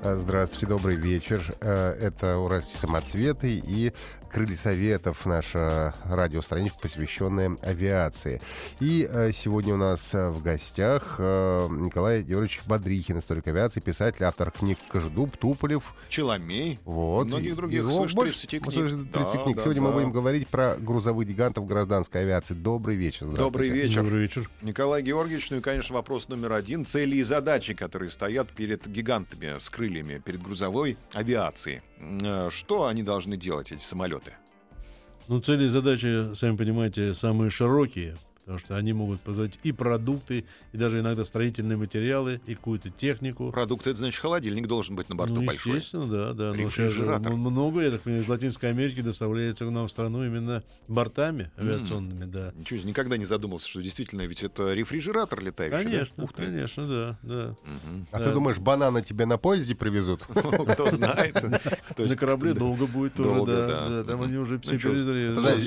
Здравствуйте, добрый вечер. Э, Это «Уральские самоцветы» и «Крылья Советов», наша радиостраничка, посвященная авиации. И э, сегодня у нас э, в гостях э, Николай Георгиевич Бодрихин, историк авиации, писатель, автор книг «Кожедуб», «Туполев». Челомей. Вот. Многих других, его свыше больше- 30 книг. свыше 30 Да, книг. да, Сегодня мы да. будем говорить про грузовых гигантов гражданской авиации. Добрый вечер. Добрый вечер. Добрый вечер. Николай Георгиевич, ну и, конечно, вопрос номер один. Цели и задачи, которые стоят перед гигантами с крыльями, перед грузовой авиацией. Что они должны делать, эти самолеты? Ну, цели и задачи, сами понимаете, самые широкие, потому что они могут позволить и продукты, и даже иногда строительные материалы, и какую-то технику. Продукты, это значит, холодильник должен быть на борту ну, большой. естественно, да, да. Рефрижератор. много, я так понимаю, из Латинской Америки доставляется к нам в страну именно бортами авиационными, да. Ничего, никогда не задумался, что действительно ведь это рефрижератор летающий. да? Конечно, Ух ты. конечно, да, да. Мгм. А Да. ты думаешь, бананы тебе на поезде привезут? Ну, Кто знает. На корабле да. долго будет тоже, да, да. да. Там они уже Ну, все перезрели. Да.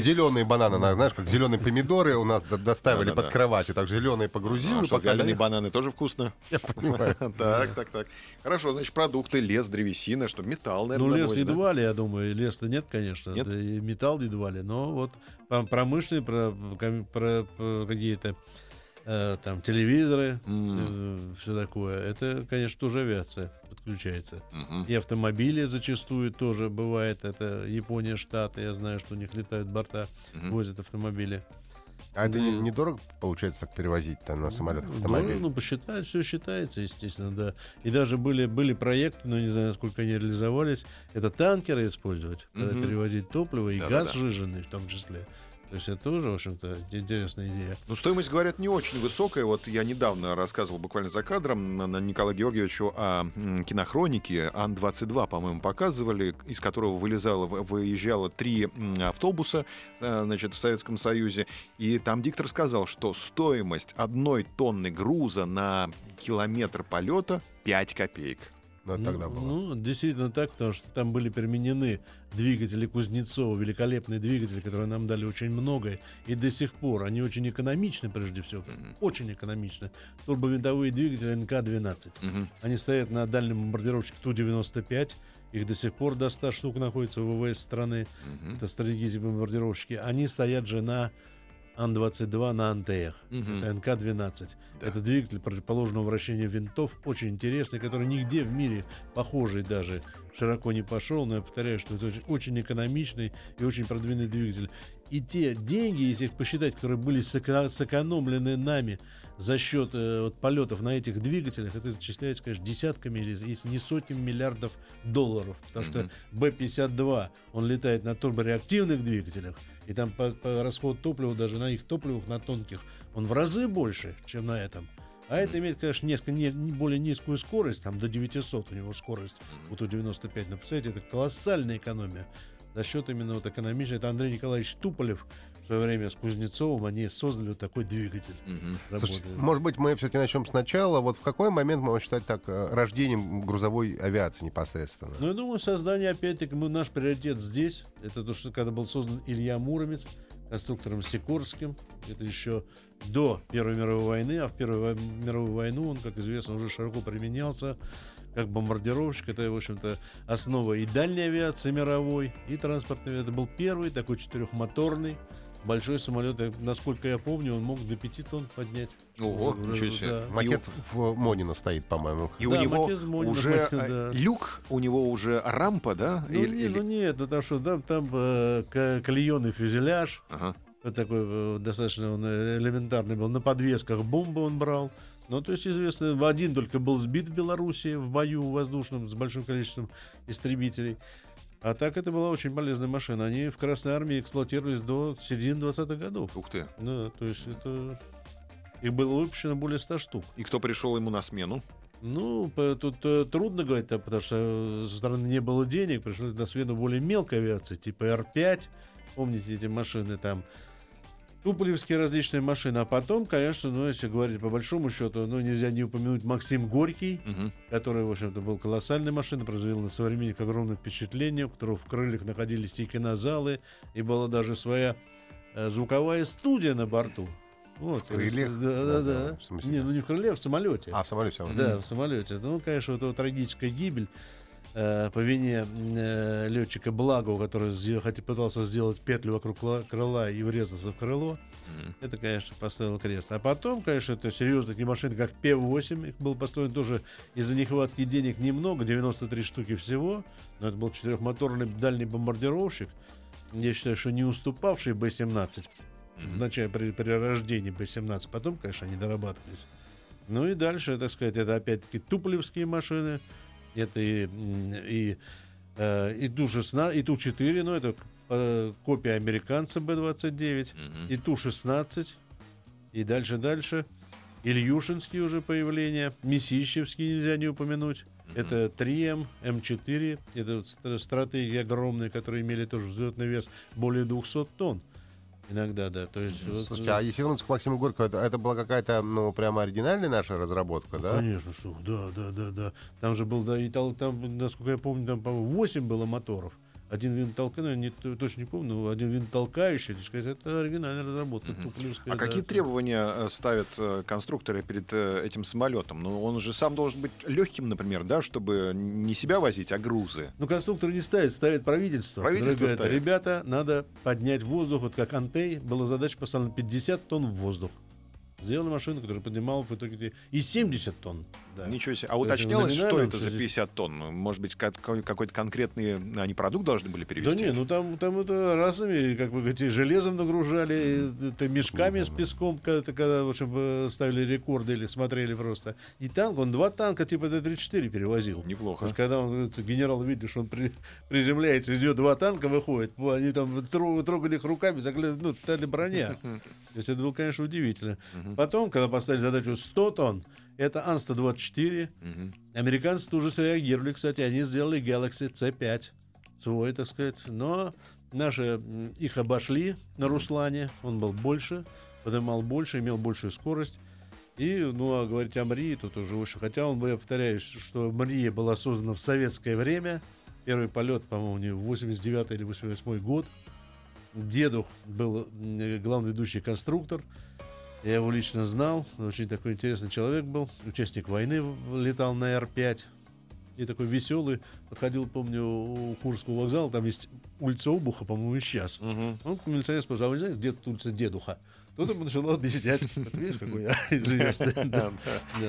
Зеленые бананы, на- знаешь, как зеленые помидоры у нас доставили под кроватью. Так зеленые погрузил, А и что, пока вяленые доехал- бананы тоже вкусно? Я понимаю. Так, так, так. Хорошо, значит, продукты, лес, древесина, что металл, наверное, Ну, лес едва ли, я думаю. Лес-то нет, конечно. Нет? Да и металл едва ли. Но вот пrom- промышленные, про, ком- про- про какие-то э, там телевизоры, М. все такое. Это, конечно, тоже авиация подключается. И автомобили зачастую тоже бывает. Это Япония, Штаты. Я знаю, что у них летают борта, возят автомобили. А это не- Ну, недорого получается так перевозить-то на самолетах Ну, автомобиль? Ну, посчитать, все считается, естественно, да. И даже были, были проекты, но не знаю, насколько они реализовались. Это танкеры использовать, когда Мгм. перевозить топливо и Да-да-да. газ сжиженный в том числе. То есть это тоже, в общем-то, интересная идея. Ну, стоимость, говорят, не очень высокая. Вот я недавно рассказывал буквально за кадром на, Николаю Георгиевичу о кинохронике. Ан-22, по-моему, показывали, из которого вылезало, вы- выезжало три автобуса, э, значит, в Советском Союзе. И там диктор сказал, что стоимость одной тонны груза на километр полета 5 копеек. Ну, это тогда ну, было. ну, действительно так, потому что там были применены двигатели Кузнецова, великолепные двигатели, которые нам дали очень многое. И до сих пор они очень экономичны, прежде всего. Мгм. Очень экономичны. Турбовинтовые двигатели НК-12. Мгм. Они стоят на дальнем бомбардировщике Ту-95. Их до сих пор до 100 штук находится в ВВС страны. Мгм. Это стратегические бомбардировщики. Они стоят же на Ан-22 на антеях. Мгм. Это НК-12. Да. Это двигатель противоположного вращения винтов, очень интересный, который нигде в мире похожий даже широко не пошел, но я повторяю, что это очень, экономичный и очень продвинутый двигатель. И те деньги, если их посчитать, которые были сэко- сэкономлены нами за счет э, вот, полетов на этих двигателях, это исчисляется, конечно, десятками или если не сотнями миллиардов долларов. Потому что Б-52, он летает на турбореактивных двигателях, и там по, по расход топлива, даже на их топливах, на тонких, он в разы больше, чем на этом. А это имеет, конечно, несколько не, не более низкую скорость, там до 900 у него скорость, у Ту-95. Но, представляете, это колоссальная экономия. За счет именно вот экономичной. Это Андрей Николаевич Туполев в свое время с Кузнецовым, они создали вот такой двигатель. Мгм. Слушайте, может быть, мы все-таки начнем сначала. Вот в какой момент мы можем считать так э, рождением грузовой авиации непосредственно? Ну, я думаю, создание, опять-таки, мы, наш приоритет здесь. Это то, что когда был создан Илья Муромец, конструктором Сикорским. Это еще до Первой мировой войны, а в Первую мировую войну он, как известно, уже широко применялся как бомбардировщик. Это, в общем-то, основа и дальней авиации мировой, и транспортной. Это был первый такой четырехмоторный большой самолет. И, Насколько я помню, он мог до 5 тонн поднять. Ого, Да, ничего себе. да. Макет в Монина стоит, по-моему. И у Да, него макет Монина, уже макет, э, да. люк, у него уже рампа, да? Ну, Или- не, или- ну нет, ну там что, там, там э, колеенный фюзеляж, Ага. вот такой э, достаточно он элементарный был, на подвесках бомбы он брал. Ну, то есть, известно, один только был сбит в Беларуси в бою воздушном с большим количеством истребителей. А так это была очень полезная машина. Они в Красной Армии эксплуатировались до середины 20-х годов. Ух ты. Да, то есть это... Их было выпущено более 100 штук. И кто пришел ему на смену? Ну, тут э, трудно говорить, потому что э, со стороны не было денег, пришлось на смену более мелкой авиации, типа Р-5, помните эти машины там, Туполевские различные машины, а потом, конечно, ну, если говорить по большому счету, ну, нельзя не упомянуть Максим Горький, Мгм. который, в общем-то, был колоссальной машиной, произвел на современник огромное впечатление, у которого в крыльях находились и кинозалы, и была даже своя э, звуковая студия на борту. Вот, В крыльях? Да, да, Да, да. в смысле? Не, ну не в крыле, а в самолете. А, в самолете. Да, в самолете. Ну, конечно, вот эта трагическая гибель э, по вине э, летчика Благова, который хотя пытался сделать петлю вокруг крыла и врезаться в крыло, Мгм. это, конечно, поставил крест. А потом, конечно, это серьезные такие машины, как П-8. Их был построен тоже из-за нехватки денег немного, 93 штуки всего. Но это был четырехмоторный дальний бомбардировщик. Я считаю, что не уступавший Б-17 в начале при, при рождении Б-17. Потом, конечно, они дорабатывались. Ну и дальше, так сказать, это опять-таки туполевские машины. Это и, и, э, и Ту-16, и Ту-4, но это э, копия американца Б-29 Мгм. и Ту-16, и дальше-дальше. Ильюшинский уже появление, Месищевский нельзя не упомянуть. Это 3М, М4, это стратегии огромные, которые имели тоже взлетный вес более 200 тонн. Иногда, да. То есть, вот, Слушайте, а если вернуться к Максиму Горькому, это, это была какая-то, ну, прямо оригинальная наша разработка, да? Конечно, что, да, да, да, да. Там же был, да, и там, насколько я помню, там, по-моему, 8 было моторов. Один винт толкающий, не, точно не помню, но один винт толкающий, так сказать, это оригинальная разработка. Туполевская, А да. какие требования э, ставят э, конструкторы перед э, этим самолетом? Ну, он же сам должен быть легким, например, да, чтобы не себя возить, а грузы. Ну, конструктор не ставит, ставит правительство. Правительство говорит, ставит. Ребята, надо поднять воздух. Вот как Антей, была задача поставлена 50 тонн в воздух. Сделали машину, которая поднимала в итоге и 70 тонн. Да. Ничего себе. А То есть уточнялось, что это за что здесь- 50 тонн? Может быть, ка- какой- какой-то конкретный они продукт должны были Да перевести? не, ну там, там это разными, как вы говорите, железом нагружали, и это мешками с песком, когда, когда в общем, э, ставили рекорды или смотрели просто. И танк, он два танка типа Т-34 перевозил. Неплохо. Что когда он, генерал видит, что он при- приземляется, из нее два танка выходит, они там тро- трогали их руками, закля- ну, стали броня. То есть это было, конечно, удивительно. Потом, когда поставили задачу 100 тонн, это Ан-124. Мгм. Американцы тоже среагировали, кстати, они сделали Galaxy C5 свой, так сказать. Но наши их обошли на Руслане, он был больше, поднимал больше, имел большую скорость. И, ну, а говорить о Мрии тут уже очень... Хотя он, я повторяюсь, что Мрия была создана в советское время. Первый полет, по-моему, не в 89 или 88 год. Дедух был главный ведущий конструктор. Я его лично знал. Очень такой интересный человек был. Участник войны летал на Р-5. И такой веселый. Подходил, помню, у Курского вокзала. Там есть улица Обуха, по-моему, сейчас. Мгм. Он к милиционеру спрашивал, а вы знаете, где тут улица Дедуха? Тут ему начал объяснять. Видишь, какой я известный. Да,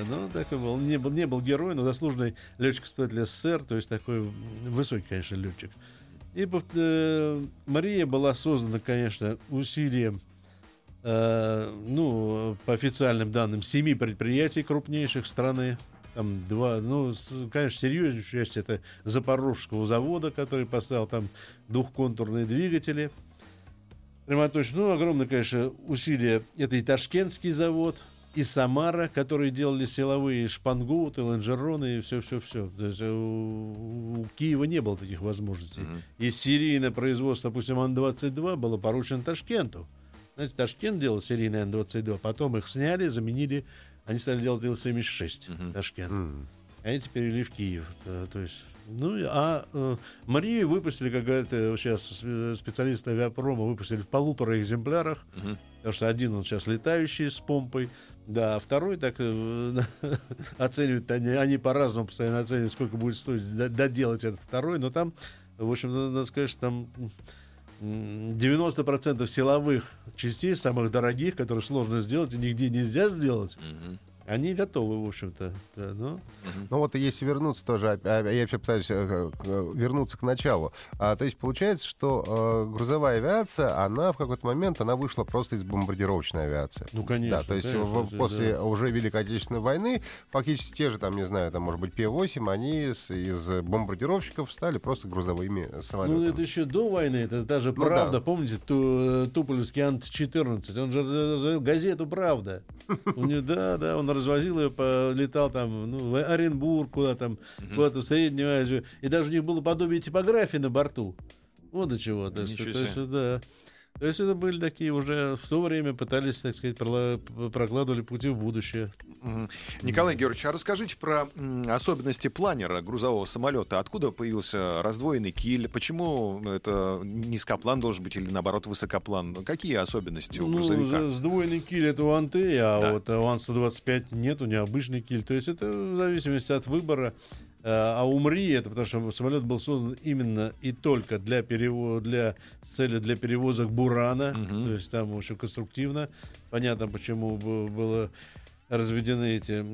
ну, такой был. Не был, не был герой, но заслуженный летчик-испытатель СССР, то есть такой высокий, конечно, летчик. И э, Мария была создана, конечно, усилием, ну, по официальным данным, семи предприятий крупнейших страны. Там два, ну, с- конечно, серьезнейшая часть это Запорожского завода, который поставил там двухконтурные двигатели. Прямо точно. Ну, огромное, конечно, усилие. Это и Ташкентский завод, и Самара, которые делали силовые шпангоуты, лонжероны и все-все-все. То есть у, у Киева не было таких возможностей. Мгм. И серийное производство, допустим, Ан-22 было поручено Ташкенту. Знаете, Ташкент делал серийный Ан-22, потом их сняли, заменили, они стали делать Ил-76, Мгм. Ташкент. М. Они теперь вели в Киев. Да, то есть, ну, а э, Марию выпустили, как говорят э, сейчас э, специалисты авиапрома, выпустили в полутора экземплярах, Мгм. потому что один он сейчас летающий с помпой, да, а второй так э, оценивают, они, они по-разному постоянно оценивают, сколько будет стоить доделать этот второй, но там, в общем, надо сказать, что там 90% силовых частей, самых дорогих, которые сложно сделать и нигде нельзя сделать, Мгм. Они готовы, в общем-то. Да, но Ну вот если вернуться тоже, а- а я вообще пытаюсь э, вернуться к началу. А, то есть получается, что э, грузовая авиация, она в какой-то момент она вышла просто из бомбардировочной авиации. Ну, конечно. Да, то есть конечно, в- да. после уже Великой Отечественной войны фактически те же, там, не знаю, там, может быть, П-8, они с- из бомбардировщиков стали просто грузовыми самолетами. Ну, это еще до войны, это даже Ну, «Правда», да. помните, ту, Туполевский Ант-14, он же разорил газету «Правда». У него, да, да, он развозил ее, полетал там ну, в Оренбург, куда там, Мгм. куда-то в Среднюю Азию. И даже у них было подобие типографии на борту. Вот до чего. То есть, Ничего то себе. да. То есть это были такие уже в то время пытались, так сказать, прокладывали пути в будущее. Николай Георгиевич, а расскажите про особенности планера грузового самолета. Откуда появился раздвоенный киль? Почему это низкоплан должен быть или наоборот высокоплан? Какие особенности у Ну, грузовика? сдвоенный киль это у Анты, а Да. вот у Ан-125 нету, необычный киль. То есть это в зависимости от выбора. А а у МРИ это потому что самолет был создан именно и только для перево... для с целью для перевозок бурана. Мгм. То есть там, в общем, конструктивно. Понятно, почему было разведены эти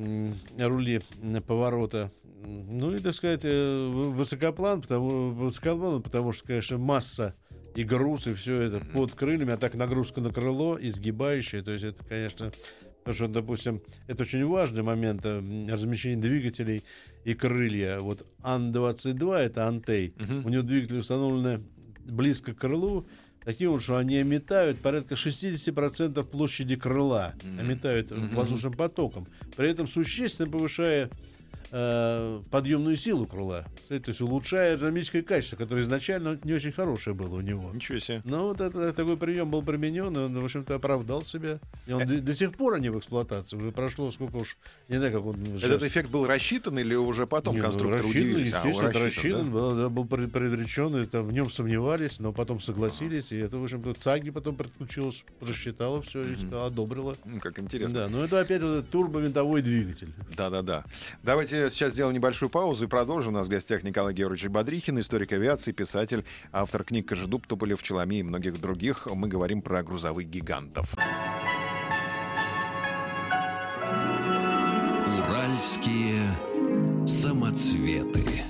рули поворота. Ну и, так сказать, э, высокоплан, потому, высокоплан, потому что, конечно, масса и груз, и все это под крыльями, а так нагрузка на крыло, изгибающая, то есть это, конечно, потому что, допустим, это очень важный момент э, размещения двигателей и крылья. Вот Ан-22, это Антей, Мгм. у него двигатели установлены близко к крылу, таким вот, что они ометают порядка 60% площади крыла, ометают Мгм. воздушным потоком, при этом существенно повышая э, подъемную силу крыла, то есть улучшая аэродинамическое качество, которое изначально не очень хорошее было у него. Ничего себе. Но вот это, такой прием был применен, и он, в общем-то, оправдал себя. И он до, до сих пор они в эксплуатации. Уже прошло сколько уж, не знаю, как он сейчас. Этот эффект был рассчитан или уже потом Не, ну, конструкторы рассчитан, удивились? А, естественно, это рассчитан, рассчитан, был, да, был пред- предречен, и там в нем сомневались, но потом согласились, и это, в общем-то, ЦАГИ потом подключилась, просчитала все и Мгм. сказала, одобрила. да? Как интересно. Да, но это опять этот турбовинтовой двигатель. Да-да-да. Давайте сейчас сделаем небольшую паузу и продолжим. У нас в гостях Николай Георгиевич Бодрихин, историк авиации, писатель, автор книг «Кожедуб», «Туполев», «Челоми» и многих других. Мы говорим про грузовых гигантов. Уральские самоцветы.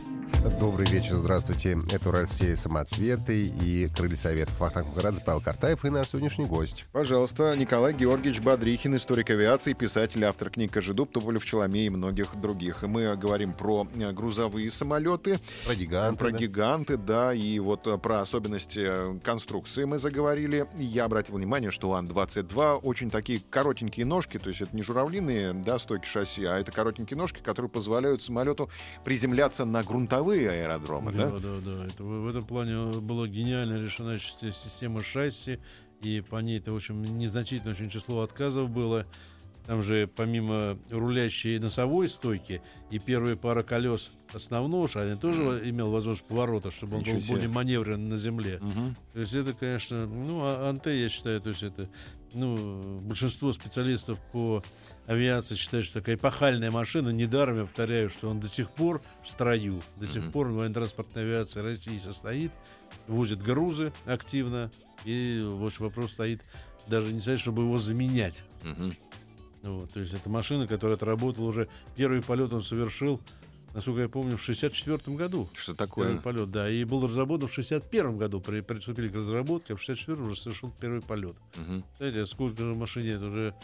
Добрый вечер, здравствуйте. Это «Уральские самоцветы» и «Крылья Советов». Вахтанг Мухарадзе, Павел Картаев и наш сегодняшний гость. Пожалуйста, Николай Георгиевич Бодрихин, историк авиации, писатель, автор книг «Кожедуб», «Туполев», «Челоми» и многих других. И мы говорим про э, грузовые самолеты, Про гиганты. про да? гиганты, да, и вот э, про особенности э, конструкции мы заговорили. Я обратил внимание, что у Ан-22 очень такие коротенькие ножки, то есть это не журавлиные, да, стойки шасси, а это коротенькие ножки, которые позволяют самолету приземляться на грунтовые аэродромы, да? Да, да, да. Это, в, этом плане была гениально решена си- система шасси, и по ней это, в общем, незначительное очень число отказов было. Там же помимо рулящей носовой стойки и первая пара колес основного шага, тоже имел возможность поворота, чтобы он Ничего был себе. более маневренный на земле. Мгм. То есть это, конечно, ну, а- Анте, я считаю, то есть это, ну, большинство специалистов по авиации считают, что такая эпохальная машина. Недаром я повторяю, что он до сих пор в строю, до сих Мгм. пор военно-транспортная авиация России состоит, возит грузы активно, и в общем вопрос стоит даже не сказать, чтобы его заменять. Мгм. Вот, то есть это машина, которая отработала уже первый полет он совершил, насколько я помню, в 64 году. Что Первый такое? полет, да. И был разработан в 61 году. При, приступили к разработке, а в 64 уже совершил первый полет. Мгм. Знаете, сколько же машине это уже...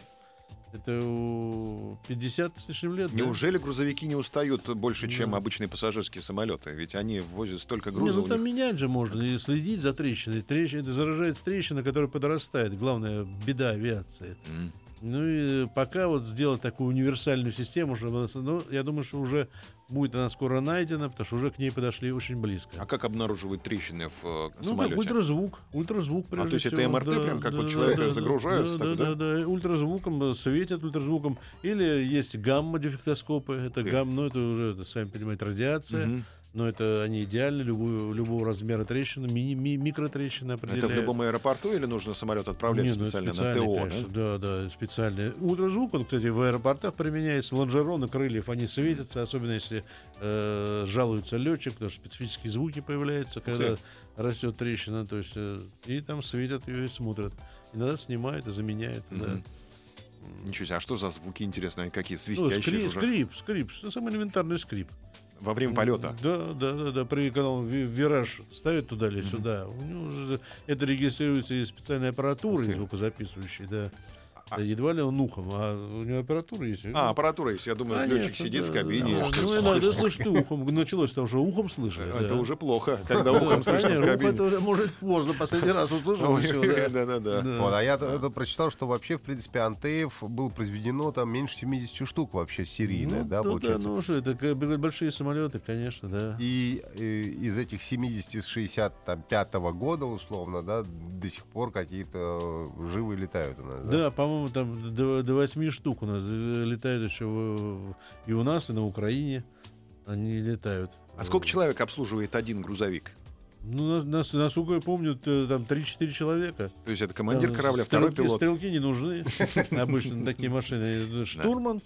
Это у 50 с лишним лет, да? Неужели грузовики не устают больше, чем Да. обычные пассажирские самолеты? Ведь они возят столько Не, груза. ну там них. менять же можно и следить за трещиной. Трещина, это заражается трещина, которая подрастает. Главная беда авиации. М. Ну и пока вот сделать такую универсальную систему, чтобы она... Ну, я думаю, что уже будет она скоро найдена, потому что уже к ней подошли очень близко. А как обнаруживают трещины в э, Ну, самолете? как ультразвук. Ультразвук, прежде то есть это. МРТ прям, как вот человека загружают, Да, так, да, да? да, да. Ультразвуком э, светят ультразвуком. Или есть гамма-дефектоскопы. Это гамма, ну, это уже, это, сами понимаете, радиация. Мгм. Но это они идеальны, любую, любого размера трещины, ми, ми, микротрещины определяют. Это в любом аэропорту или нужно самолет отправлять Не, ну, это специально на ТО? конечно, да? да, да, специальный. Ультразвук, он, кстати, в аэропортах применяется. Лонжероны крыльев, они светятся, особенно если э, жалуется летчик, потому что специфические звуки появляются, когда ты. растет трещина, то есть э, и там светят ее и смотрят. Иногда снимают и заменяют. Да. Мгм. Ничего себе, а что за звуки интересные? Какие Ну, свистящие скрип, жужжат? скрип, скрип, самый элементарный скрип. Во время полета? Да, да, да, да. При, когда он ви- вираж ставит туда или сюда, у него уже это регистрируется и Ух ты. звукозаписывающей, да. А. Едва ли он ухом, а у него аппаратура есть. А, аппаратура есть. Я думаю, Конечно, летчик сидит да, в кабине. да. Ну, иногда слышит ухом. Началось потому что ухом слышали. Это да. уже плохо, когда Да, ухом слышно в кабине. это уже, может, поздно. Последний раз услышал да. Да-да-да. Да. Вот, а я это прочитал, что вообще, в принципе, антеев было произведено там меньше 70 штук вообще серийное, Ну, да, ну, получается? ну что, это большие самолеты, конечно, да. И из этих 70 с 65 года, условно, да, до сих пор какие-то э, живые летают у нас. Да. Да, по-моему, там до, до 8 штук у нас э, летают еще в- и у нас, и на Украине. Они летают. А сколько человек обслуживает один грузовик? Ну, на- нас- насколько я помню, там 3-4 человека. То есть это командир Там корабля, второй стрелки, пилот. Стрелки не нужны. Обычно такие машины. Штурман,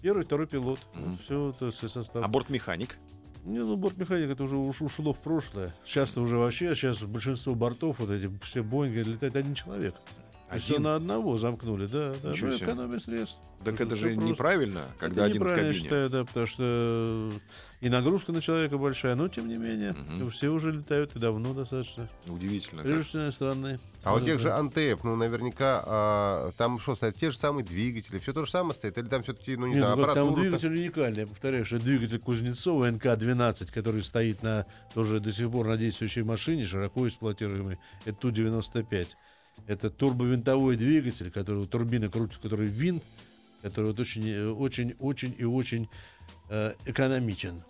первый, второй пилот. Все, то есть состав. А бортмеханик? Не, ну бортмеханик это уже уш- ушло в прошлое. Сейчас уже вообще, сейчас большинство бортов, вот эти все Боинги, летает один человек. Один? на одного замкнули, да. да Ничего ну, себе. экономия средств. Так Всё это же просто. неправильно, когда Это один в неправильно, я кабине. считаю, да, потому что и нагрузка на человека большая, но тем не менее, Мгм. все уже летают и давно достаточно. Удивительно. всего, страны. А вот тех же антеев, ну, наверняка, а, там что стоят? Те же самые двигатели, все то же самое стоит? Или там все-таки, ну, не Нет, знаю, ну, там аппаратура? двигатель уникальный, я повторяю, что двигатель Кузнецова НК-12, который стоит на тоже до сих пор на действующей машине, широко эксплуатируемый, это Ту-95. Это турбовинтовой двигатель, который у турбины крутит, который винт, который вот очень, э, очень, очень и очень э, экономичен.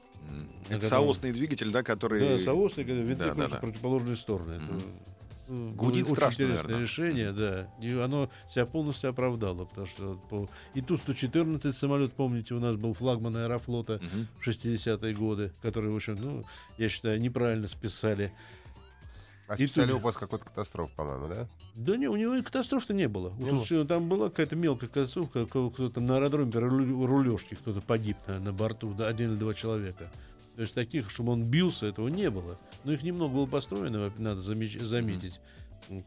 Это котором- соосный двигатель, да, который... Да, соосный, когда винты Да, да, да. в противоположные стороны. Это, Мгм. э, Гудит очень страшно, интересное наверное. решение, да. И оно себя полностью оправдало, потому что по... и Ту-114 самолет, помните, у нас был флагман аэрофлота Мгм. в 60-е годы, который, в общем, ну, я считаю, неправильно списали. А списали тут- у вас какой-то катастроф, по-моему, да? Да не, у него и катастроф-то не было. Не тут что, там была какая-то мелкая катастрофа, кто-то на аэродроме рулежки кто-то погиб на, на борту, да, один или два человека. То есть таких, чтобы он бился, этого не было. Но их немного было построено, надо замеч- заметить.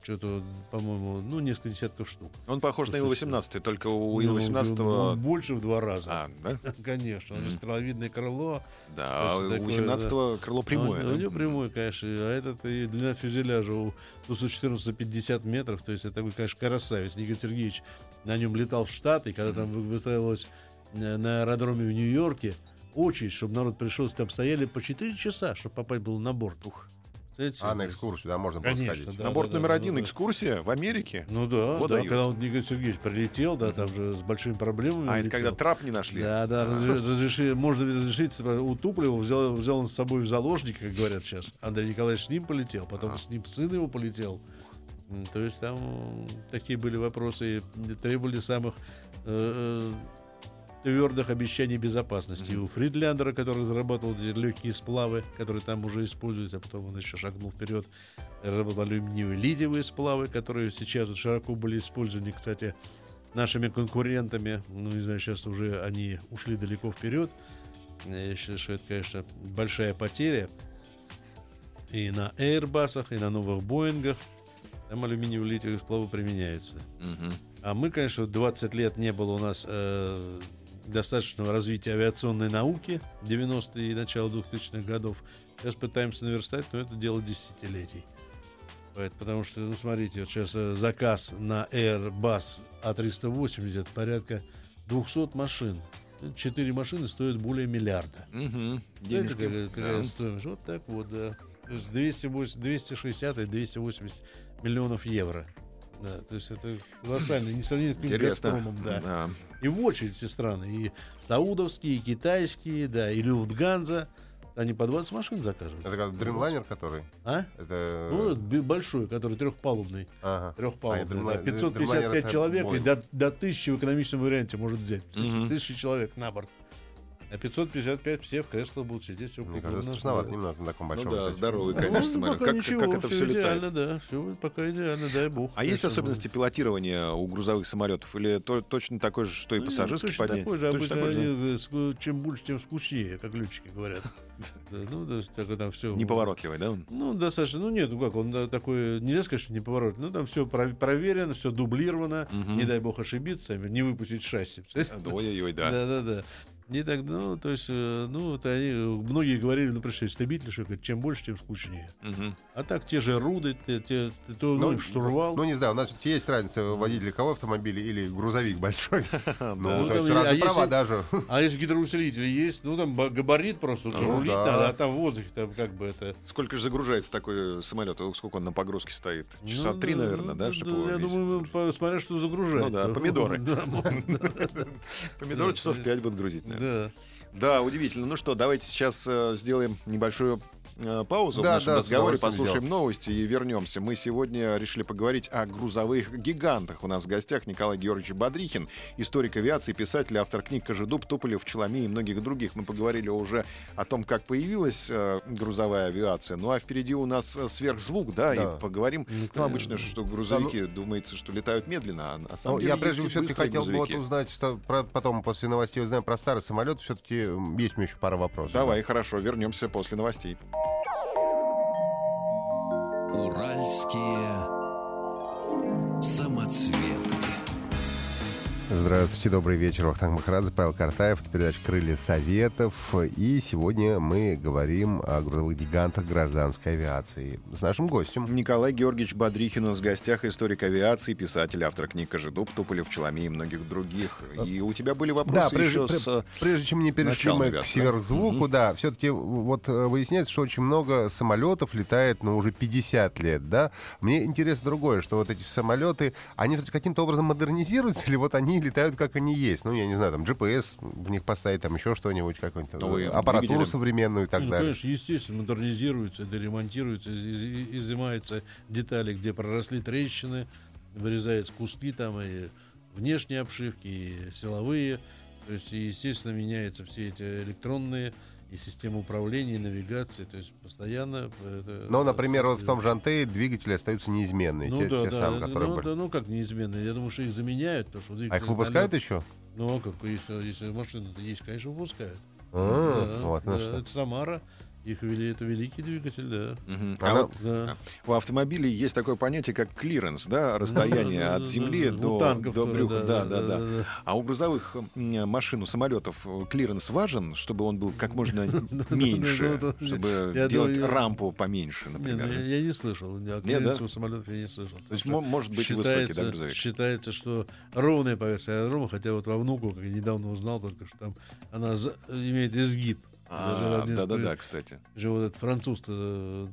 Что-то, по-моему, ну, несколько десятков штук. Он похож на Слушайте. Ил-18, только у Ну, Ил-18... ну, больше в два раза. А, да? Конечно, он же стреловидное крыло. Да, а у такое, 18 крыло прямое. А У, да? него прямое, конечно. А этот и длина фюзеляжа у Ту-114 50 метров. То есть это такой, конечно, красавец. Никита Сергеевич на нем летал в Штаты, когда там вы- выстраивалось э, на аэродроме в Нью-Йорке очередь, чтобы народ пришел, там стояли по 4 часа, чтобы попасть было на борт. Ух. Представляете А, на экскурсию, да, можно было Конечно, сходить. да. На борт номер да, один да. экскурсия в Америке. Ну да, Вот да, дают. когда вот Никита Сергеевич прилетел, да, там же с большими проблемами. А это летел. когда трап не нашли. Да, да, разре- разреши- можно разрешить типа, у взял, взял он с собой в заложники, как говорят сейчас. Андрей Николаевич с ним полетел, потом Ага. с ним сын его полетел. То есть там такие были вопросы, и требовали самых э, твердых обещаний безопасности. И у Фридлендера, который разрабатывал эти легкие сплавы, которые там уже используются, а потом он еще шагнул вперед, разработал алюминиевые лидиевые сплавы, которые сейчас вот широко были использованы, кстати, нашими конкурентами. Ну, не знаю, сейчас уже они ушли далеко вперед. Я считаю, что это, конечно, большая потеря. И на Airbus'ах, и на новых Боингах там алюминиевые литиевые сплавы применяются. Мгм. А мы, конечно, 20 лет не было у нас э, достаточного развития авиационной науки, 90-е и начало 2000-х годов. Сейчас пытаемся наверстать, но это дело десятилетий. Потому что, ну, смотрите, вот сейчас э, заказ на Airbus A380 порядка 200 машин. Четыре машины стоят более миллиарда. Мгм. Знаете, Денежки. какая, какая Да. стоимость? Вот так вот, да. То есть 280, 260 и 280 миллионов евро. Да, то есть это колоссально, не сравнить с. Газпромом, да. Да. И в очередь все страны, и саудовские, и китайские, да, и Люфтганза, они по 20 машин заказывают. Это как Dreamliner, который? А? Это... Ну, большой, который трехпалубный. ага. Трехпалубный. А, да, Dreamliner- 555 Dreamliner это человек и до, до 1000 в экономичном варианте может взять. Мгм. Тысячи человек на борт. А 555 все в кресло будут сидеть. Все Мне кажется, страшновато немного на таком Ну большом. да, летаете. здоровый, Ну, конечно, ну, Как, ничего, как это все летает? идеально, да. Все пока идеально, дай бог. А есть особенности пилотирования у грузовых самолетов? Или то, точно такой же, что и Ну, пассажирский точно поднять? такой же, Точно обычно такой же, да? они, э, чем больше, тем скучнее, как летчики говорят. Да, Ну, то есть так, там все. Неповоротливый, да? Ну, достаточно. Ну, нет, ну как, он да, такой, нельзя сказать, что неповоротливый. Ну, там все проверено, все дублировано. Не дай бог ошибиться, не выпустить шасси. Ой-ой-ой, да. Да, да, да. Не так, ну, то есть, э, ну, вот они, многие говорили, например, что истребитель, что чем больше, тем скучнее. Мгм. А так те же руды, те, те- то, ну, штурвал. Ну, не знаю, у нас тут есть разница, водитель легковой автомобиля или грузовик большой. Ну, Ну, то есть а разные если- права даже. А если гидроусилители есть, ну там ба- габарит просто, уже Ну, рулить да. надо, а там в воздухе там как бы это... Сколько же загружается такой самолет? Сколько он на погрузке стоит? Часа Ну, три, да, наверное, да, ну, Я думаю, смотря что загружать. Ну да, помидоры. Помидоры часов пять будут грузить, наверное. Да. Да, удивительно. Ну что, давайте сейчас э, сделаем небольшую э, паузу Да, в нашем да, разговоре, послушаем сделаем. новости и вернемся. Мы сегодня решили поговорить о грузовых гигантах. У нас в гостях Николай Георгиевич Бодрихин, историк авиации, писатель, автор книг «Кожедуб», «Туполев», «Челоми» и многих других. Мы поговорили уже о том, как появилась э, грузовая авиация. Ну а впереди у нас э, сверхзвук, да, Да. и поговорим. Ну, Ну, обычно, что грузовики, думается, что летают медленно, а на самом Ну, деле я прежде всего все-таки хотел бы вот узнать, что про- потом после новостей узнаем про старый самолет. Все-таки есть у меня еще пара вопросов. Давай, хорошо, вернемся после новостей. Уральские. Здравствуйте, добрый вечер. Вахтанг Махарадзе, Павел Картаев. Это передача «Крылья Советов». И сегодня мы говорим о грузовых гигантах гражданской авиации с нашим гостем. Николай Георгиевич Бодрихин у нас в гостях, историк авиации, писатель, автор книг «Кожедуб», «Туполев», «Челоми» и многих других. И у тебя были вопросы Да, прежде, еще с... прежде чем не перешли мы к сверхзвуку, Мгм. да, все-таки вот э, выясняется, что очень много самолетов летает, ну, уже 50 лет, да. Мне интересно другое, что вот эти самолеты, они каким-то образом модернизируются, или вот они летают, как они есть? Ну, я не знаю, там GPS в них поставить, там еще что-нибудь, какую-нибудь Новые э, аппаратуру двигатели. современную и так ну, далее. конечно, естественно, модернизируется, это ремонтируется, из- из- изымаются детали, где проросли трещины, вырезаются куски там и внешние обшивки, и силовые. То есть, естественно, меняются все эти электронные и системы управления, и навигации. То есть постоянно... это- Но, например, вот в том же Антее двигатели остаются неизменные, ну, те, да, те да, самые, которые ну, были. да, ну как неизменно? Я думаю, что их заменяют, потому что А их выпускают еще? Ну, а как, если, если машина-то есть, конечно, выпускают. А, Да, вот да, это Самара. Их вели, это великий двигатель, да. Она- А вот да. у автомобилей есть такое понятие, как клиренс, да, расстояние Да, от да, земли да. До, танков до тоже, брюха. Да, да, да. да. А у грузовых машин, у самолетов э, клиренс важен, чтобы он был как можно меньше, чтобы Я делать думаю, рампу поменьше, Не, ну, например. я, я не слышал. Ни о клиренсе да? у самолетов я не слышал. То есть может быть высокий, да, считается, грузовик? считается, что ровная поверхность аэродрома, хотя вот во Внуково, как я недавно узнал только, что там она за- имеет изгиб. Даже А, Да-да-да, кстати. же вот этот француз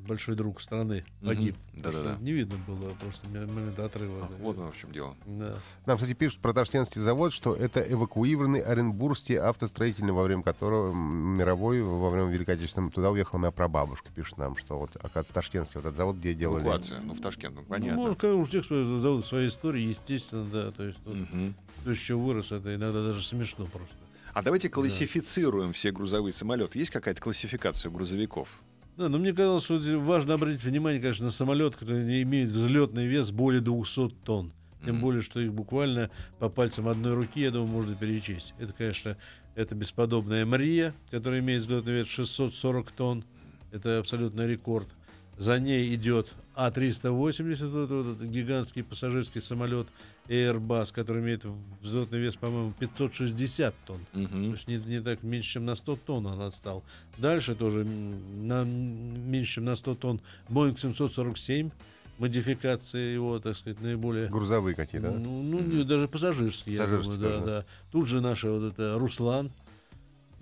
большой друг страны погиб. Да-да-да. Не видно было просто момент отрыва. А, Вот оно в чем дело. Да. Нам, кстати, пишут про Ташкентский завод, что это эвакуированный Оренбургский автостроительный, во время которого мировой, во время Великой Отечественной, туда уехала моя прабабушка. Пишет нам, что вот, оказывается, Ташкентский вот этот завод, где делали... Эвакуация, ну в Ташкент, ну Ну, понятно. может, как у всех свои заводов своя история, естественно, да. То есть тут Мгм. кто еще вырос, это иногда даже смешно просто. А давайте классифицируем все грузовые самолеты. Есть какая-то классификация грузовиков? Да, но мне казалось, что важно обратить внимание, конечно, на самолет, который не имеет взлетный вес более 200 тонн. Тем более, что их буквально по пальцам одной руки, я думаю, можно перечесть. Это, конечно, это бесподобная Мрия, которая имеет взлетный вес 640 тонн. Это абсолютно рекорд. За ней идет А380, вот, этот гигантский пассажирский самолет Airbus, который имеет взлетный вес, по-моему, 560 тонн. То Мгм. есть не, не так меньше, чем на 100 тонн он отстал. Дальше тоже на, меньше, чем на 100 тонн Boeing 747, модификация его, так сказать, наиболее... Грузовые какие-то, да? Ну, ну, не, даже пассажирские, я Пассажирские думаю, да, тоже, да. да. Тут же наша вот это Руслан.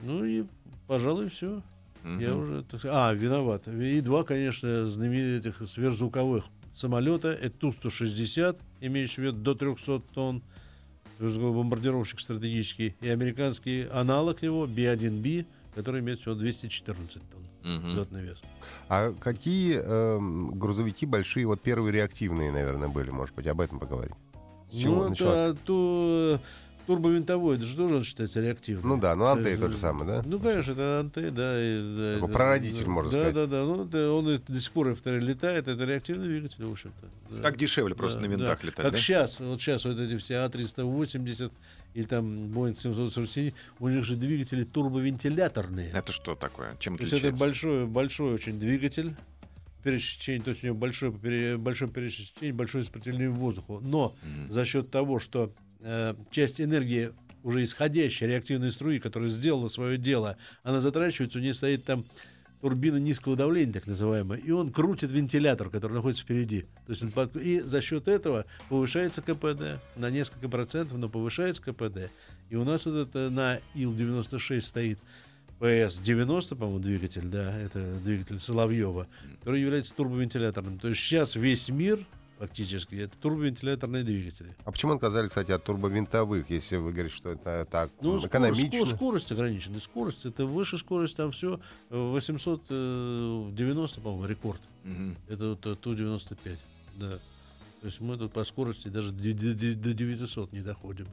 Ну и, пожалуй, все. Я Мгм. уже, так сказать, а, виноват. И два, конечно, знаменитых сверхзвуковых самолета. Это Ту-160, имеющий вес до 300 тонн, сверхзвуковой бомбардировщик стратегический, и американский аналог его, B-1B, который имеет всего 214 тонн взлетный вес. А какие эм, грузовики большие, вот первые реактивные, наверное, были, может быть, об этом поговорить? С чего ну, началось? это, то, турбовинтовой, это же тоже он считается реактивным. Ну да, ну То Антей тот же самый, да? Ну, конечно, это Антей, да. и- да, прародитель, да, можно да, сказать. Да, да, Ну, да, он и до сих пор, я повторяю, летает, это реактивный двигатель, в общем-то. да. Так дешевле просто Да, на винтах да. летать, Как да? сейчас, вот сейчас вот эти все А380 или там Boeing 747, у них же двигатели турбовентиляторные. Это что такое? Чем То есть это отличается? большой, большой очень двигатель, пересечение, то есть у него большое, большое пересечение, большое сопротивление воздуху. Но Мгм. за счет того, что э, часть энергии уже исходящей реактивной струи, которая сделала свое дело, она затрачивается, у нее стоит там турбина низкого давления, так называемая, и он крутит вентилятор, который находится впереди. То есть он под- И за счет этого повышается КПД на несколько процентов, но повышается КПД. И у нас вот это на Ил-96 стоит ПС-90, по-моему, двигатель, да, это двигатель Соловьева, который является турбовентиляторным. То есть сейчас весь мир фактически это турбовентиляторные двигатели. А почему отказались, кстати, от турбовинтовых, если вы говорите, что это так Ну, экономично? скорость, скорость ограничена. Скорость, это выше скорость, там все 890, по-моему, рекорд. Мгм. Это вот э, Ту-95, да. То есть мы тут по скорости даже до 900 не доходим.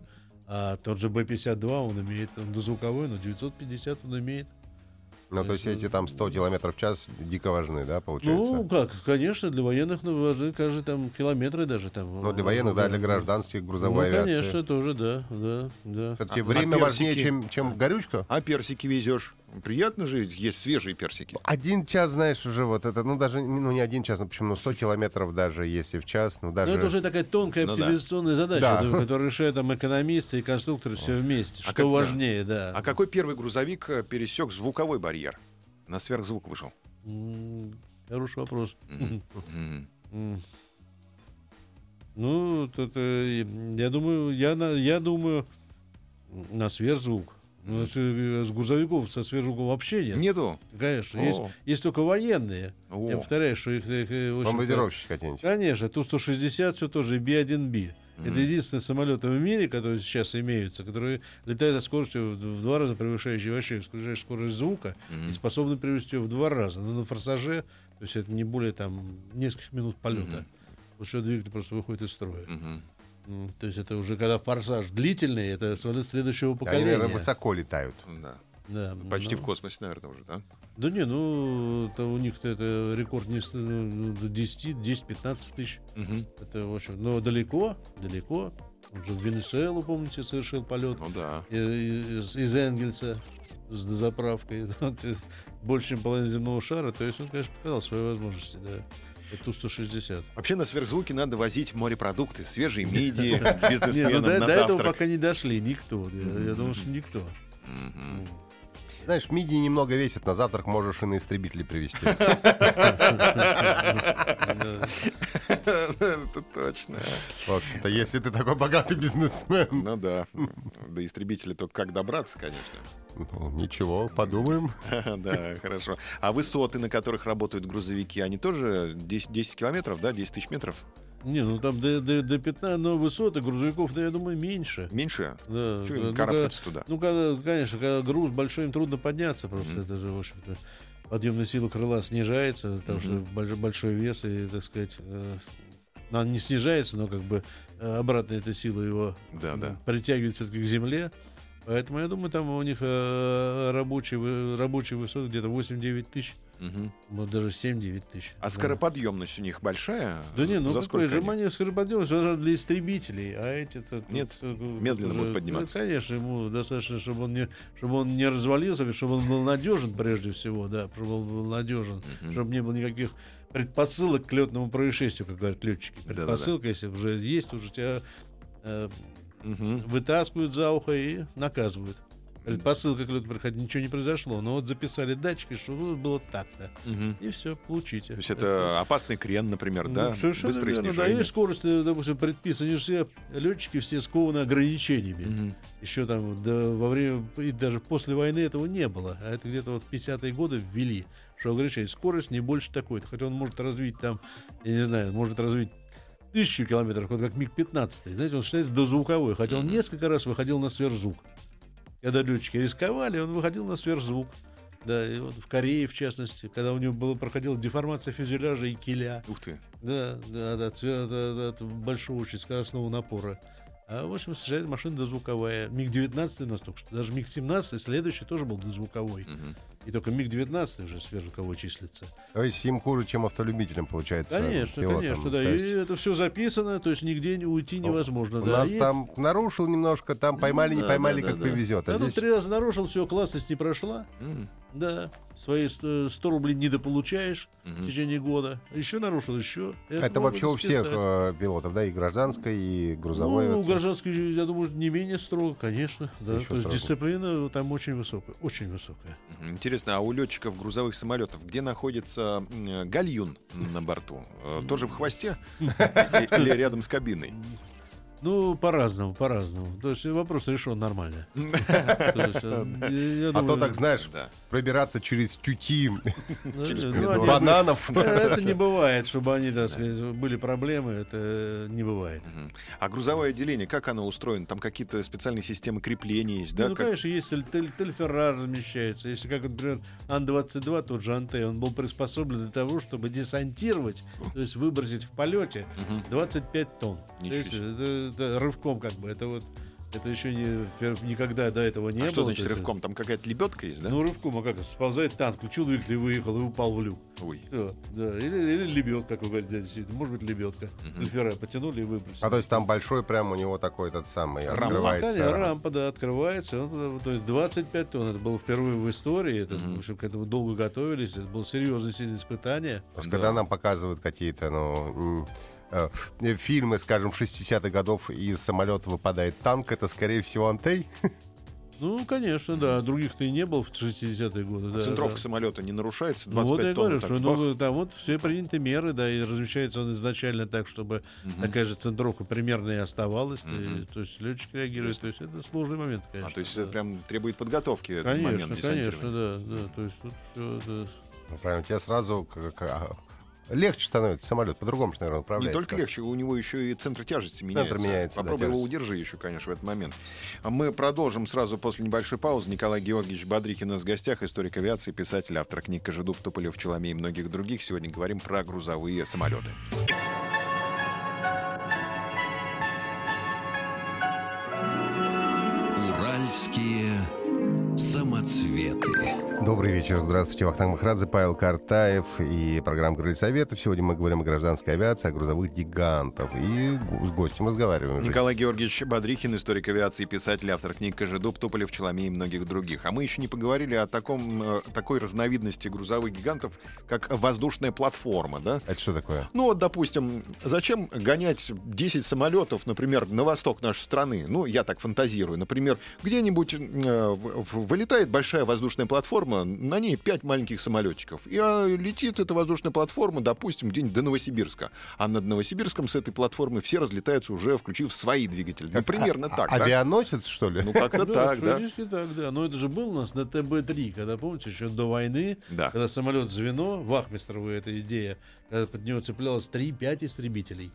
А тот же Б-52, он имеет, он дозвуковой, но 950 он имеет. Ну, то есть эти там 100 километров в час дико важны, да, получается? Ну, как, конечно, для военных ну, важны, кажется, там километры даже там. Ну, для военных, да, для гражданских, грузовой ну, авиации. конечно, тоже, да, да, да. Все-таки А- время а важнее, персики? чем, чем горючка? А персики везешь? Приятно же есть свежие персики. Один час, знаешь, уже вот это, ну, даже, ну, не один час, ну, почему, ну, 100 километров даже, если в час, ну, даже... Ну, это уже такая тонкая Ну да. оптимизационная задача, Да. да, которую решают там экономисты и конструкторы все вместе. А Что как- да. важнее, да. А какой первый грузовик э, пересек звуковой барьер? На сверхзвук вышел. Хороший вопрос. Ну, тут, э, я думаю, я, на- я думаю, на сверхзвук. Ну, с, э, с грузовиков со сверхзвуком вообще нет. Нету? Конечно. О. Есть, есть только военные. О. Я повторяю, что их, их, э, очень- Бомбардировщик какой-нибудь. Конечно, Ту-160 все тоже Би-1Би. Это единственные самолеты в мире, которые сейчас имеются, которые летают со скоростью в два раза превышающей вообще превышающей скорость звука Мгм. и способны превысить ее в два раза. Но на форсаже, то есть это не более там нескольких минут полета. Мгм. Вот что двигатель просто выходит из строя. Мгм. То есть это уже когда форсаж длительный, это самолет следующего Они, поколения. наверное, высоко летают. Да. Да, Почти ну, в космосе, наверное, уже, да? Да не, ну, это у них это рекорд не с- ну, до 10, 10-15 тысяч. Мгм. Это, в общем, но далеко, далеко. Он же в Венесуэлу, помните, совершил полет Ну да. из, из Энгельса с заправкой. Больше, чем половина земного шара. То есть он, конечно, показал свои возможности, да. Это Ту-160. Вообще на сверхзвуке надо возить морепродукты, свежие мидии ну, бизнесменам на до этого пока не дошли никто. Я думаю, что никто. Знаешь, мидии немного весят, на завтрак можешь и на истребители привезти. Это точно. В общем-то, если ты такой богатый бизнесмен. Ну да. До истребителя только как добраться, конечно. Ну, ничего, подумаем. Да, хорошо. А высоты, на которых работают грузовики, они тоже 10, 10 километров, да, 10 тысяч метров? Не, ну там до, до, до 15, но высоты грузовиков, да, я думаю, меньше. Меньше? Да, Чего да, ну, туда? Ну, когда, конечно, когда груз большой, им трудно подняться, просто Мгм. это же, в общем-то, подъемная сила крыла снижается, потому Мгм. что больш- большой вес, и, так сказать, э, она не снижается, но как бы э, обратно эта сила его Да, да. притягивает все-таки к земле. Поэтому я думаю, там у них э, рабочие, рабочие высоты где-то 8-9 тысяч, Мгм. может даже 7-9 тысяч. А Да. скороподъемность у них большая? Да не, ну За какое они? сжимание скороподъемности возможно, для истребителей, а эти-то... тут, Нет, э, медленно уже- будут подниматься. Ну, конечно, ему достаточно, чтобы он не, чтобы он не развалился, чтобы он был надежен прежде всего, да, чтобы он был надежен, Мгм. чтобы не было никаких предпосылок к летному происшествию, как говорят летчики. Предпосылка, если уже есть, уже тебя Мгм. вытаскивают за ухо и наказывают. Предпосылка к летному происшествию, ничего не произошло, но вот записали датчики, что было так-то. Мгм. И все, получите. То есть это опасный крен, например, Ну, да? Совершенно Быстрое верно, да. снижение. Есть скорость, э, допустим, предписаны. Все летчики все скованы ограничениями. Мгм. Еще там до- во время и даже после войны этого не было. А это где-то вот в 50-е годы ввели, что ограничение скорость не больше такой-то. Хотя он может развить там, я не знаю, может развить тысячу километров, вот как МиГ-15. Знаете, он считается дозвуковой, хотя он несколько раз выходил на сверхзвук. Когда летчики рисковали, он выходил на сверхзвук. Да, и вот в Корее, в частности, когда у него было, проходила деформация фюзеляжа и киля. Ух ты. Да, да, да, да, да, от большого очень скоростного напора. А в общем, совершенно машина дозвуковая. МиГ-19 у нас только что. Даже МиГ-17, следующий тоже был дозвуковой. Мгм. И только МиГ-19 уже сверхзвуковой числится. То есть им хуже, чем автолюбителям, получается. Конечно, пилотам. конечно, да. То И есть это все записано, то есть нигде не уйти невозможно. У да. нас И- там нарушил немножко, там поймали, не Да, поймали, да, как да, да. повезет. А Да, ну, здесь три раза нарушил, все, классность не прошла. М. Да, свои 100 100 рублей недополучаешь в Мгм. течение года. Еще нарушил, еще. Это могут вообще у всех э, пилотов, да, и гражданской, и грузовой. Ну, у авиации. гражданской, я думаю, не менее строго, конечно. Да. Еще То есть строго. дисциплина там очень высокая. Очень высокая. Интересно, а у летчиков грузовых самолетов где находится гальюн на борту? Э, Тоже в хвосте или рядом с кабиной? Ну, по-разному, по-разному. То есть вопрос решен нормально. Э, А то так, знаешь, пробираться через тюки ну, ну, бананов. э, Это не бывает, чтобы они, так сказать, были проблемы, это не бывает. А грузовое отделение, как оно устроено? Там какие-то специальные системы крепления есть, да? ну, Как- конечно, есть тель- тель- тельферар размещается. Если, как, например, Ан-22, тот же Анте, он был приспособлен для того, чтобы десантировать, то есть выбросить в полете Мгм. 25 тонн. Это, рывком как бы, это вот, это еще не, никогда до этого не А было. что значит рывком? Там какая-то лебедка есть, да? Ну, рывком, а как? Сползает танк, включил двигатель и выехал, и упал в люк. Ой. Всё, да. Или, или лебедка, как вы говорите, да, действительно. Может быть, лебедка. Мгм. Тельфера потянули и выбросили. А то есть там большой прям у него такой этот самый Рампа. открывается. Конечно, рампа, да, открывается. Он, э, то есть 25 тонн. Это было впервые в истории. Это, в общем, к этому долго готовились. Это было серьезное сильное испытание. То есть, Да. Когда нам показывают какие-то, ну, э, фильмы, скажем, 60-х годов, и из самолета выпадает танк, это, скорее всего, Антей. Ну, конечно, да. Других-то и не было в 60-е годы. Да, Центровка да. самолета не нарушается, Ну, 25 вот я тонн. говорю, так что ну, там вот все приняты меры, да, и размещается он изначально так, чтобы Мгм. такая же центровка примерно и оставалась. и, Мгм. то есть летчик реагирует. То есть это сложный момент, А, конечно. то есть да. это прям требует подготовки этот Конечно, момент конечно, да, да. То есть тут все это... Ну, правильно, тебе сразу как- как- а, легче становится самолет, по-другому, же, наверное, Не управляется. только легче, у него еще и центр тяжести меняется. меняется, да, Попробуй его тяжесть. удержи еще, конечно, в этот момент. А Мы продолжим сразу после небольшой паузы. Николай Георгиевич Бодрихин у нас в гостях, историк авиации, писатель, автор книг «Кожедуб», «Туполев», «Челомей» и многих других. Сегодня говорим про грузовые самолеты. Уральские. Добрый вечер, здравствуйте. Вахтанг Махрадзе, Павел Картаев и программа «Крылья Советов». Сегодня мы говорим о гражданской авиации, о грузовых гигантах. И с гостем разговариваем. Николай Георгиевич Бодрихин, историк авиации, писатель, автор книг «Кожедуб», «Туполев», «Челомей» и многих других. А мы еще не поговорили о таком, э, такой разновидности грузовых гигантов, как воздушная платформа, да? Это что такое? Ну вот, допустим, зачем гонять 10 самолетов, например, на восток нашей страны? Ну, я так фантазирую. Например, где-нибудь э, вылетает большая воздушная платформа, на ней 5 маленьких самолетчиков. И а, летит эта воздушная платформа, допустим, где-нибудь до Новосибирска. А над Новосибирском с этой платформы все разлетаются уже, включив свои двигатели. Ну, примерно А- так, а- да? Авианосец, что ли? Ну, как-то так, да. практически так, да. Но это же был у нас на ТБ-3, когда, помните, еще до войны, Да. когда самолет звено, Вахмистровая эта идея, когда под него цеплялось 3-5 истребителей.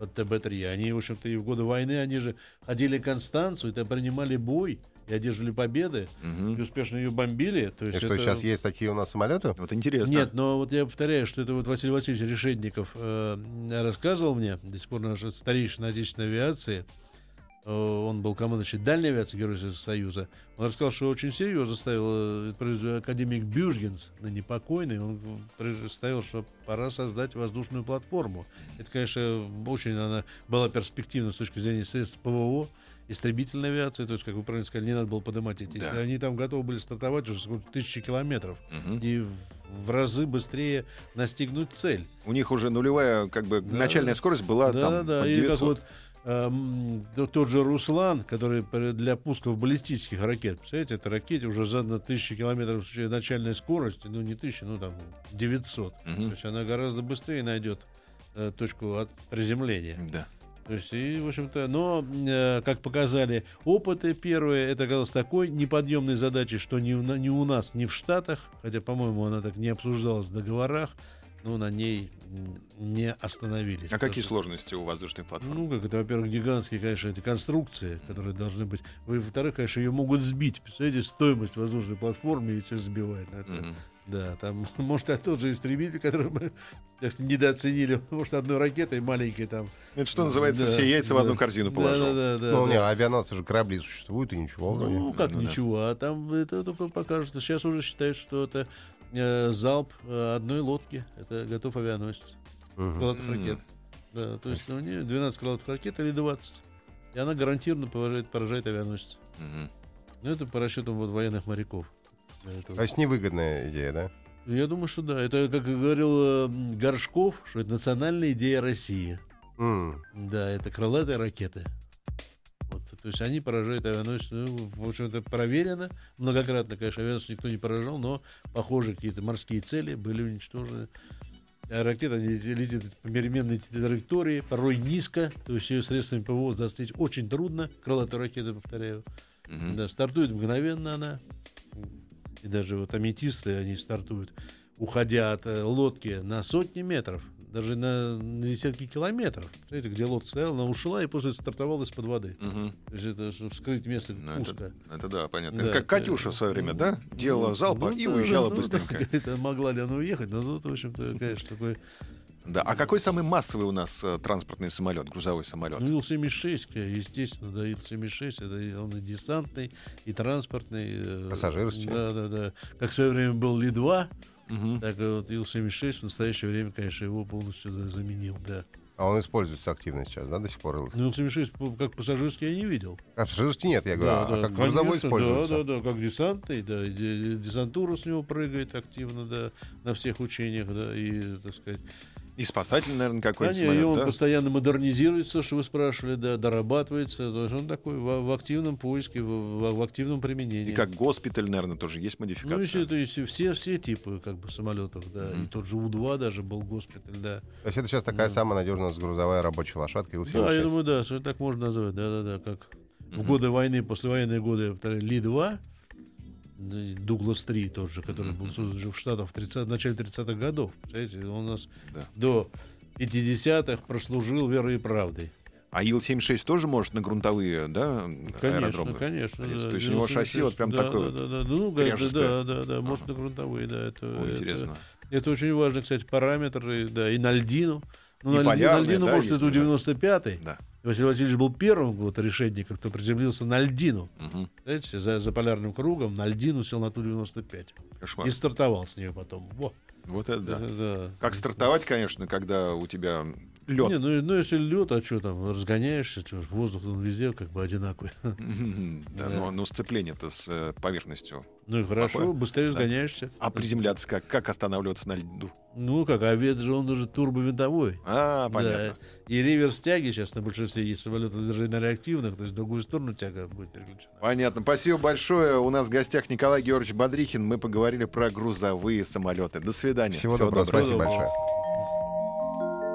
Под ТБ-3. Они, в общем-то, и в годы войны, они же ходили к Констанцию, это принимали бой и одерживали победы, Мгм. и успешно ее бомбили. То И есть что, это- сейчас есть такие у нас самолеты? Вот интересно. Нет, но вот я повторяю, что это вот Василий Васильевич Решетников э, рассказывал мне, до сих пор наш старейшина отечественной авиации, он был командующий дальней авиации Советского Союза, он рассказал, что очень серьезно ставил э, академик Бюжгенс, ныне покойный, он э, ставил, что пора создать воздушную платформу. Это, конечно, очень она была перспективна с точки зрения средств ПВО, истребительной авиации, то есть, как вы правильно сказали, не надо было поднимать эти. Да. Они там готовы были стартовать уже сколько тысячи километров Мгм. и в- разы быстрее настигнуть цель. У них уже нулевая, как бы, Да. начальная скорость была да, там да, под или как 900. вот эм, тот же Руслан, который для пусков баллистических ракет, представляете, это ракете уже задана тысячи километров в час начальной скорости, ну не тысяча, ну там 900. Мгм. То есть она гораздо быстрее найдет э, точку от приземления. Да. То есть, и, в общем-то, но, э, как показали опыты первые, это оказалось такой неподъемной задачей, что ни, в на- ни у нас, ни в Штатах, хотя, по-моему, она так не обсуждалась в договорах, но на ней не остановились. А какие Потому сложности у воздушной что, платформы? Ну, как это, во-первых, гигантские, конечно, эти конструкции, которые должны быть. Вы, Во-вторых, конечно, ее могут сбить. Представляете, стоимость воздушной платформы и все сбивает. это. Да, там, может, а тот же истребитель, который мы так сказать, недооценили, может, одной ракетой маленькой там. Это что называется, Да, все яйца в да. одну корзину Да, положил. Да, да, да. ну, да. не, авианосцы же корабли существуют, и ничего. вроде. Ну, как Ну, да. ничего, а там это, это покажет. Сейчас уже считают, что это э, залп э, одной лодки. Это готов авианосец. Мгм. Крылатых М. ракет. Да, то есть у нее 12 крылатых ракет или 20. И она гарантированно поражает, поражает авианосец. Мгм. Ну, это по расчетам вот, военных моряков. Это... То есть невыгодная идея, да? Я думаю, что да. Это, как говорил Горшков, что это национальная идея России. Mm. Да, это крылатые ракеты. То есть они поражают авианосцы. Ну, в общем, это проверено. Многократно, конечно, авианосцы никто не поражал, но похожие какие-то морские цели были уничтожены. А ракета летит по переменной траектории, порой низко, то есть ее средствами ПВО достичь очень трудно. Крылатые ракеты, повторяю. Угу. Да, стартует мгновенно она. И даже вот аметисты, они стартуют, уходя от э, лодки на сотни метров даже на, на десятки километров. Смотрите, где лодка стояла, она ушла и после стартовала из-под воды. Угу. То есть это чтобы вскрыть место ну, узко. Это, это да, понятно. Да, как Катюша в свое время, да? Делала ну, залпа ну, и уезжала ну, быстренько. Да, это могла ли она уехать? Но тут, в общем-то, конечно, такой... Да, а какой самый массовый у нас э, транспортный самолет, грузовой самолет? Ну, Ил-76, естественно, да, Ил-76, это он и десантный, и транспортный. Э, Пассажирский. Да, да, да. Как в свое время был Ли-2, Угу. Так вот, Ил-76 в настоящее время, конечно, его полностью да, заменил, да. А он используется активно сейчас, да, до сих пор? Ну, Ил-76 как пассажирский я не видел. А пассажирский нет, я говорю, да, а да, как грузовой используется? Да, да, да, как десантный, да, десантура с него прыгает активно, да, на всех учениях, да, и, так сказать, и спасатель, наверное, какой-то. Да, самолет, и он да? постоянно модернизируется, то, что вы спрашивали, да, дорабатывается. То есть он такой в, в активном поиске, в, в, активном применении. И как госпиталь, наверное, тоже есть модификация. Ну, если, то есть все, все типы как бы самолетов, да. Mm-hmm. И тот же У-2 даже был госпиталь, да. То есть это сейчас такая да. самая надежная грузовая рабочая лошадка Ил-76? Да, я думаю, да, что так можно назвать. Да-да-да, как mm-hmm. в годы войны, послевоенные годы, Ли-2, Дуглас 3 тот же, который был создан в Штатах в, 30, в начале 30-х годов. Представляете, он у нас да. до 50-х прослужил верой и правдой. А Ил-76 тоже может на грунтовые, да, конечно, аэродромы? Конечно, да. То есть у него шасси вот прям да, такое да, да, да. Ну, да, да, да, да, может на грунтовые, да. Это, О, это, интересно. Это очень важно, кстати, параметры, да, и на льдину. Ну, и на, полярные, на льдину, да, может, это 95-й. Да. Василий Васильевич был первым вот, решетником, кто приземлился на льдину. Угу. Знаете, за, за полярным кругом на льдину сел на Ту-95. Кошмар. И стартовал с нее потом. Во. Вот это да. Это, да. Как стартовать, конечно, когда у тебя лед. Не, ну, ну если лед, а что там, разгоняешься, что воздух он везде как бы одинаковый. Да, но, но сцепление-то с э, поверхностью. Ну и хорошо, быстрее разгоняешься. А приземляться как? Как останавливаться на льду? Ну как, а ведь же он уже турбовинтовой. А, понятно. И реверс тяги сейчас на большинстве есть самолеты даже на реактивных, то есть в другую сторону тяга будет переключена. Понятно. Спасибо большое. У нас в гостях Николай Георгиевич Бодрихин. Мы поговорили про грузовые самолеты. До свидания. Всего, Всего доброго. Спасибо большое.